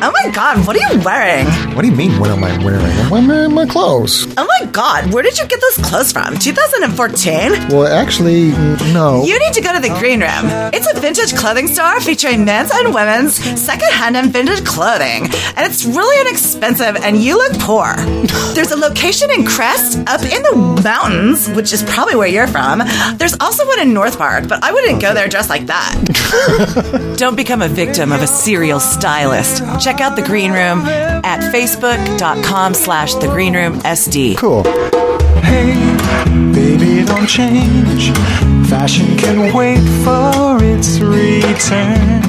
Oh my god, what are you wearing? What do you mean, what am I wearing? I'm wearing my clothes. Oh my god, where did you get those clothes from? 2014? Well, actually, no. You need to go to the Green Room. It's a vintage clothing store featuring men's and women's secondhand and vintage clothing. And it's really inexpensive, and you look poor. There's a location in Crest, up in the mountains, which is probably where you're from. There's also one in North Park, but I wouldn't go there dressed like that. Don't become a victim of a serial stylist. Check out the Green Room at facebook.com slash the Green Room SD. Cool. Hey, baby, don't change. Fashion can wait for its return.